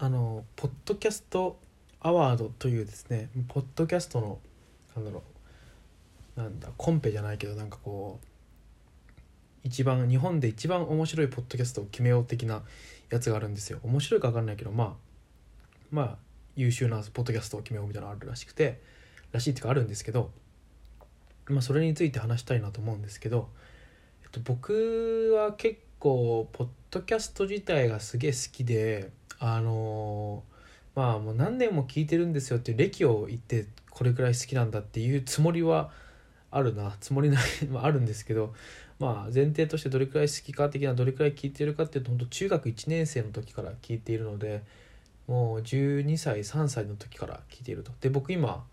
あのポッドキャストアワードというですねポッドキャストのなんだろうなんだコンペじゃないけどなんかこう一番日本で一番面白いポッドキャストを決めよう的なやつがあるんですよ。面白いか分かんないけどまあまあ優秀なポッドキャストを決めようみたいなのあるらしくてらしいっていうかあるんですけどまあそれについて話したいなと思うんですけど、えっと、僕は結構ポッドキャスト自体がすげえ好きであのー、まあもう何年も聞いてるんですよっていう歴を言ってこれくらい好きなんだっていうつもりはあるなつもりないまああるんですけど まあ前提としてどれくらい好きか的などれくらい聞いてるかっていうと本当中学1年生の時から聞いているのでもう12歳3歳の時から聞いているとで僕今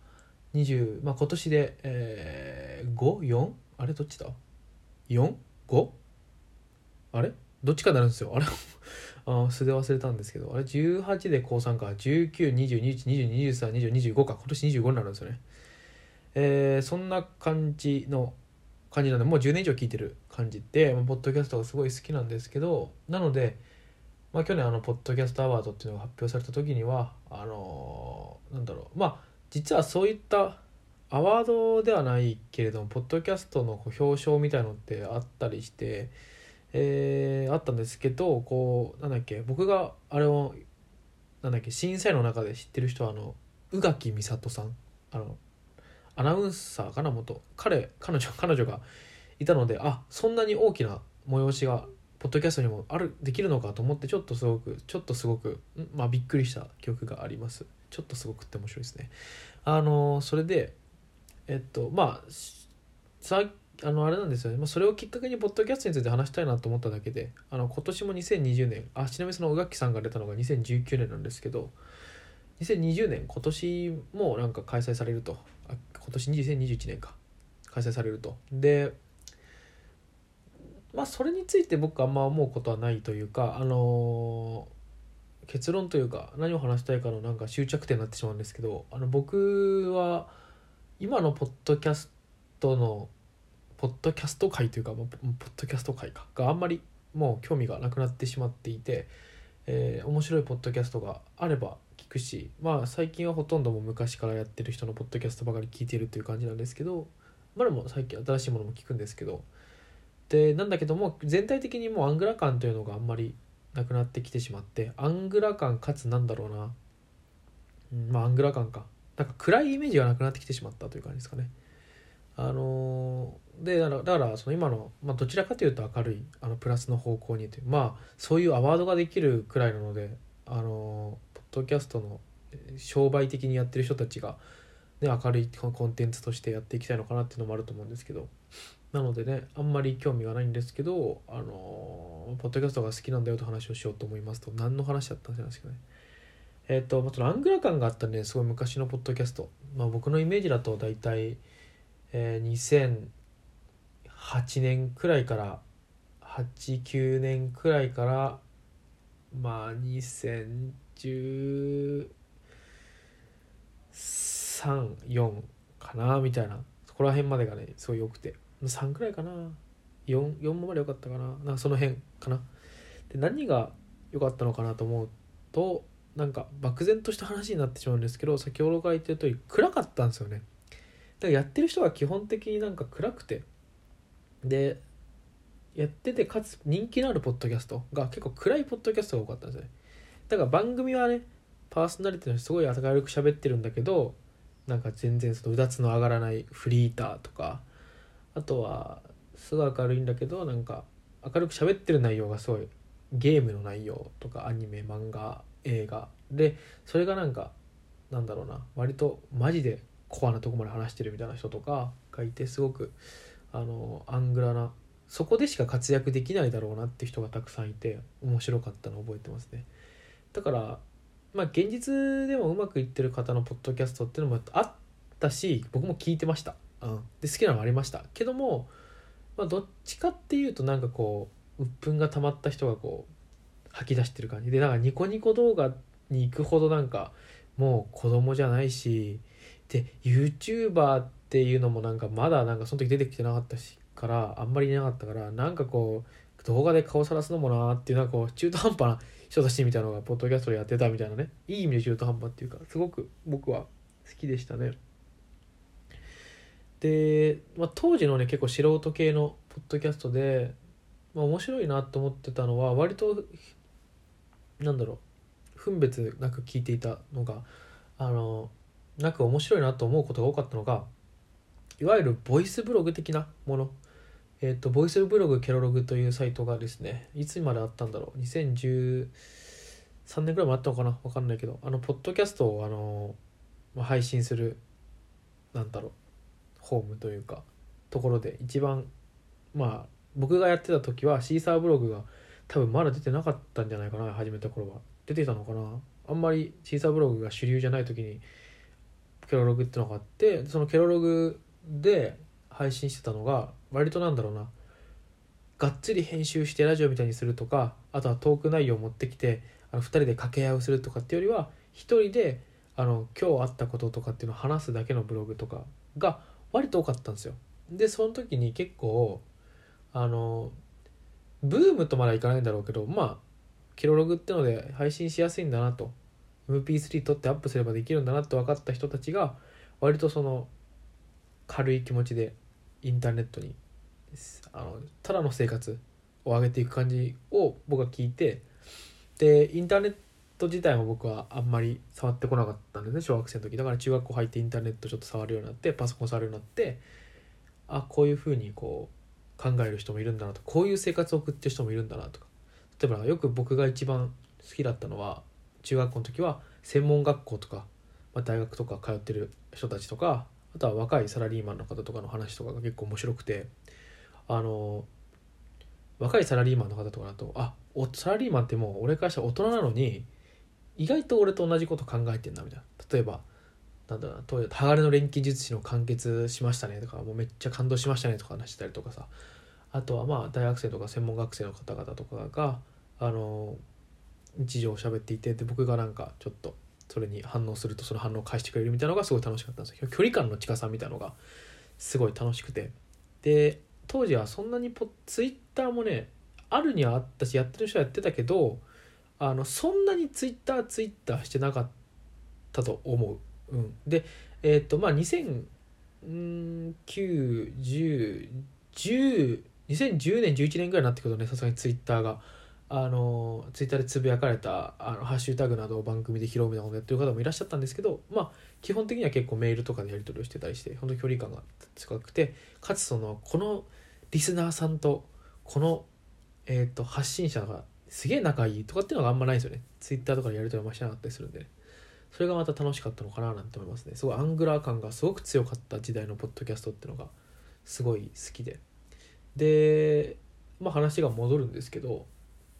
20、まあ、今年で、えー、54? あれ？どっちだ ?4?5? あれ？どっちかになるんですよあれ？あ素で忘れたんですけどあれ18で高3か。19202122232025か。今年25になるんですよね。えー、そんな感じの感じなんでもう10年以上聞いてる感じで、まあ、ポッドキャストがすごい好きなんですけどなので、まあ、去年あのポッドキャストアワードっていうのが発表された時にはあのー、なんだろう。まあ実はそういったアワードではないけれどもポッドキャストの表彰みたいのってあったりしてえー、あったんですけどこうなんだっけ僕があれをなんだっけ審査員の中で知ってる人はあの宇垣美里さん。あのアナウンサーかな元。彼彼女彼女がいたのであそんなに大きな催しがポッドキャストにもあるできるのかと思ってちょっとすごくちょっとすごくまあびっくりした記憶があります。ちょっとすごくって面白いですね。あのそれでえっとまあさあのあれなんですよね、まあ、それをきっかけにポッドキャストについて話したいなと思っただけであの今年も2020年あちなみにその宇垣さんが出たのが2019年なんですけど2020年今年もなんか開催されると。あ今年2021年か。開催されると。でまあそれについて僕あんま思うことはないというかあのー、結論というか何を話したいかのなんか終着点になってしまうんですけどあの僕は今のポッドキャストのポッドキャスト界というか、ポッドキャスト界か。があんまりもう興味がなくなってしまっていて、えー、面白いポッドキャストがあれば聞くしまあ最近はほとんども昔からやってる人のポッドキャストばかり聞いてるっていう感じなんですけどまあでも最近新しいものも聞くんですけどでなんだけども全体的にもうアングラ感というのがあんまりなくなってきてしまってアングラ感かつなんだろうな、うん、まあアングラ感か。なんか暗いイメージがなくなってきてしまったという感じですかね。あのでだからだからその今の、まあ、どちらかというと明るいあのプラスの方向にというまあそういうアワードができるくらいなのであのポッドキャストの商売的にやってる人たちが、ね、明るいコンテンツとしてやっていきたいのかなっていうのもあると思うんですけどなのでねあんまり興味がないんですけどあのポッドキャストが好きなんだよと話をしようと思いますと何の話だったんですかね。えっ、ー、と、まあ、アングラ感があったねすごい昔のポッドキャスト、まあ、僕のイメージだと大体え、2008年くらいから89年くらいからまあ2013-4かなみたいな。そこら辺までがねすごい良くて。3くらいかな。4, 4まで良かったかな。なんかその辺かな。で何が良かったのかなと思うとなんか漠然とした話になってしまうんですけど先ほどから言ってる通り暗かったんですよね。だやってる人が基本的になんか暗くて。でやっててかつ人気のあるポッドキャストが結構暗いポッドキャストが多かったんですよね。だから番組はねパーソナリティの人すごい明るく喋ってるんだけどなんか全然そのうだつの上がらないフリーターとかあとはすごい明るいんだけどなんか明るく喋ってる内容がすごいゲームの内容とかアニメ漫画映画。でそれがなんかなんだろうな割とマジでコアなとこまで話してるみたいな人とかがいてすごくあのアングラなそこでしか活躍できないだろうなって人がたくさんいて面白かったのを覚えてますね。だからまあ現実でもうまくいってる方のポッドキャストっていうのもあったし僕も聞いてました、うん、で好きなのもありました。けども、まあ、どっちかっていうとなんかこう鬱憤が溜まった人がこう吐き出してる感じ。でなんかニコニコ動画に行くほどなんかもう子供じゃないしで YouTuber っていうのもなんかまだなんかその時出てきてなかったしからあんまりいなかったからなんかこう動画で顔さらすのもなっていうなんかこう中途半端な人人たちみたいなのがポッドキャストでやってたみたいなね。いい意味で中途半端っていうかすごく僕は好きでしたね。で、まあ、当時のね結構素人系のポッドキャストで、まあ、面白いなと思ってたのは割となんだろう分別なく聞いていたのがあのなく面白いなと思うことが多かったのがいわゆるボイスブログ的なもの。えっ、ー、とボイスブログケロログというサイトがですねいつまであったんだろう。2013年ぐらいもあったのかな？分かんないけど。あのポッドキャストをあの、配信するなんだろうホームというかところで一番まあ僕がやってた時はシーサーブログが多分まだ出てなかったんじゃないかな始めた頃は。出てたのかな？あんまりシーサーブログが主流じゃない時にケロログってのがあってそのケロログで配信してたのが割となんだろうながっつり編集してラジオみたいにするとかあとはトーク内容を持ってきてあの2人で掛け合いをするとかっていうよりは1人であの今日あったこととかっていうのを話すだけのブログとかが割と多かったんですよ。でその時に結構あのブームとまだいかないんだろうけどまあケロログってので配信しやすいんだなと MP3 取ってアップすればできるんだなって分かった人たちが割とその軽い気持ちでインターネットにあのただの生活を上げていく感じを僕は聞いてでインターネット自体も僕はあんまり触ってこなかったんですね小学生の時。だから中学校入ってインターネットちょっと触るようになってパソコン触るようになってあこういうふうにこう考える人もいるんだなとこういう生活を送ってる人もいるんだなとか。例えばよく僕が一番好きだったのは中学校の時は専門学校とか、まあ、大学とか通ってる人たちとかあとは若いサラリーマンの方とかの話とかが結構面白くてあの若いサラリーマンの方とかだとあおサラリーマンってもう俺からしたら大人なのに意外と俺と同じこと考えてんなみたいな。例えばなんだろうな当時鋼の錬金術師の完結しましたねとかもうめっちゃ感動しましたねとか話したりとかさ。あとはまあ大学生とか専門学生の方々とかがあの日常を喋っていてで僕がなんかちょっとそれに反応するとその反応を返してくれるみたいなのがすごい楽しかったんですよ。距離感の近さみたいのがすごい楽しくて。で当時はそんなにポツイッターもねあるにはあったしやってる人はやってたけどあのそんなにツイッターツイッターしてなかったと思う。うん、でえっ、とまあ20091010 2010年11年ぐらいになってくるとねさすがにツイッターがあのツイッターでつぶやかれたあのハッシュタグなどを番組で拾うみたいなことやってる方もいらっしゃったんですけどまあ基本的には結構メールとかでやり取りをしてたりして本当距離感が近くてかつそのこのリスナーさんとこの、えーと、発信者がすげえ仲いいとかっていうのがあんまないんですよね。ツイッターとかでやり取りもしなかったりするんで、ね、それがまた楽しかったのかななんて思いますね。すごいアングラー感がすごく強かった時代のポッドキャストっていうのがすごい好きで。でまあ話が戻るんですけど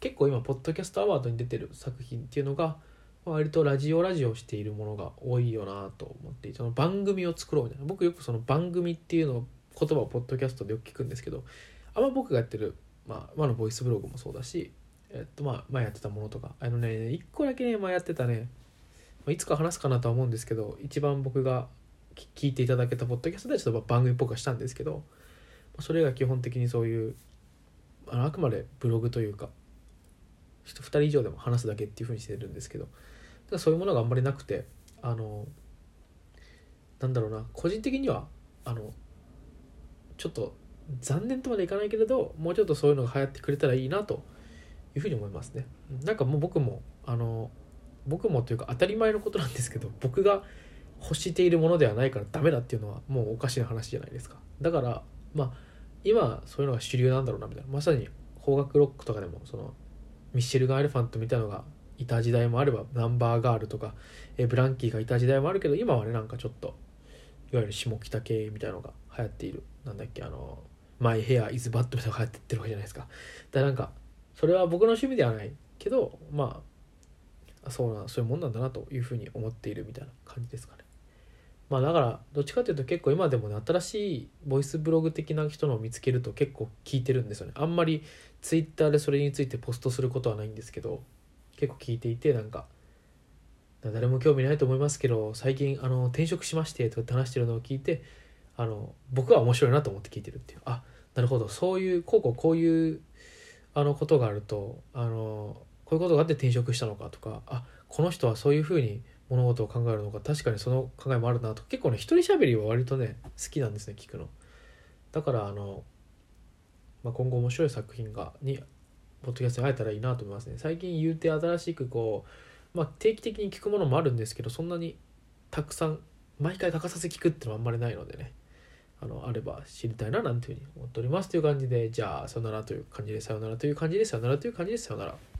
結構今ポッドキャストアワードに出てる作品っていうのが割とラジオラジオしているものが多いよなと思ってその番組を作ろうみたいな。僕よくその番組っていうの言葉をポッドキャストでよく聞くんですけどあんま僕がやってる、まあ、今のボイスブログもそうだし、えっとまあ、前やってたものとかあのね一個だけね前やってたねいつか話すかなとは思うんですけど一番僕が聞いていただけたポッドキャストではちょっと番組っぽくはしたんですけどそれが基本的にそういうあのあくまでブログというか人2人以上でも話すだけっていうふうにしてるんですけどだからそういうものがあんまりなくてあのなんだろうな個人的にはあのちょっと残念とまでいかないけれどもうちょっとそういうのが流行ってくれたらいいなというふうに思いますね。なんかもう僕もあの僕もというか当たり前のことなんですけど僕が欲しているものではないからダメだっていうのはもうおかしな話じゃないですか。だからまあ今そういうのが主流なんだろうなみたいな。まさに邦楽ロックとかでもそのミッシェルガー・エレファントみたいのがいた時代もあればナンバーガールとか、えブランキーがいた時代もあるけど今はねなんかちょっといわゆる下北系みたいのが流行っている。なんだっけあのマイヘアイズバッドみたいなのが流行ってってるわけじゃないですか。だからなんかそれは僕の趣味ではないけどまあそうなそういうもんなんだなというふうに思っているみたいな感じですかね。まあだからどっちかというと結構今でもね新しいボイスブログ的な人のを見つけると結構聞いてるんですよね。あんまりツイッターでそれについてポストすることはないんですけど結構聞いていてなんか誰も興味ないと思いますけど最近あの転職しましてとかって話してるのを聞いてあの僕は面白いなと思って聞いてるっていう。あなるほど。そういうこうこうこういうあのことがあるとあのこういうことがあって転職したのかとかあこの人はそういうふうに物事を考えるのか確かにその考えもあるなと結構ね一人喋りは割とね好きなんですね聞くの。だからあの、まあ、今後面白い作品がにポッドキャストに会えたらいいなと思いますね。最近言うて新しくこう、まあ、定期的に聞くものもあるんですけどそんなにたくさん毎回欠かさず聞くってのはあんまりないのでね。あのあれば知りたいななんていうふうに思っておりますという感じでじゃあさよならという感じでさよならという感じでさよならという感じでさよなら。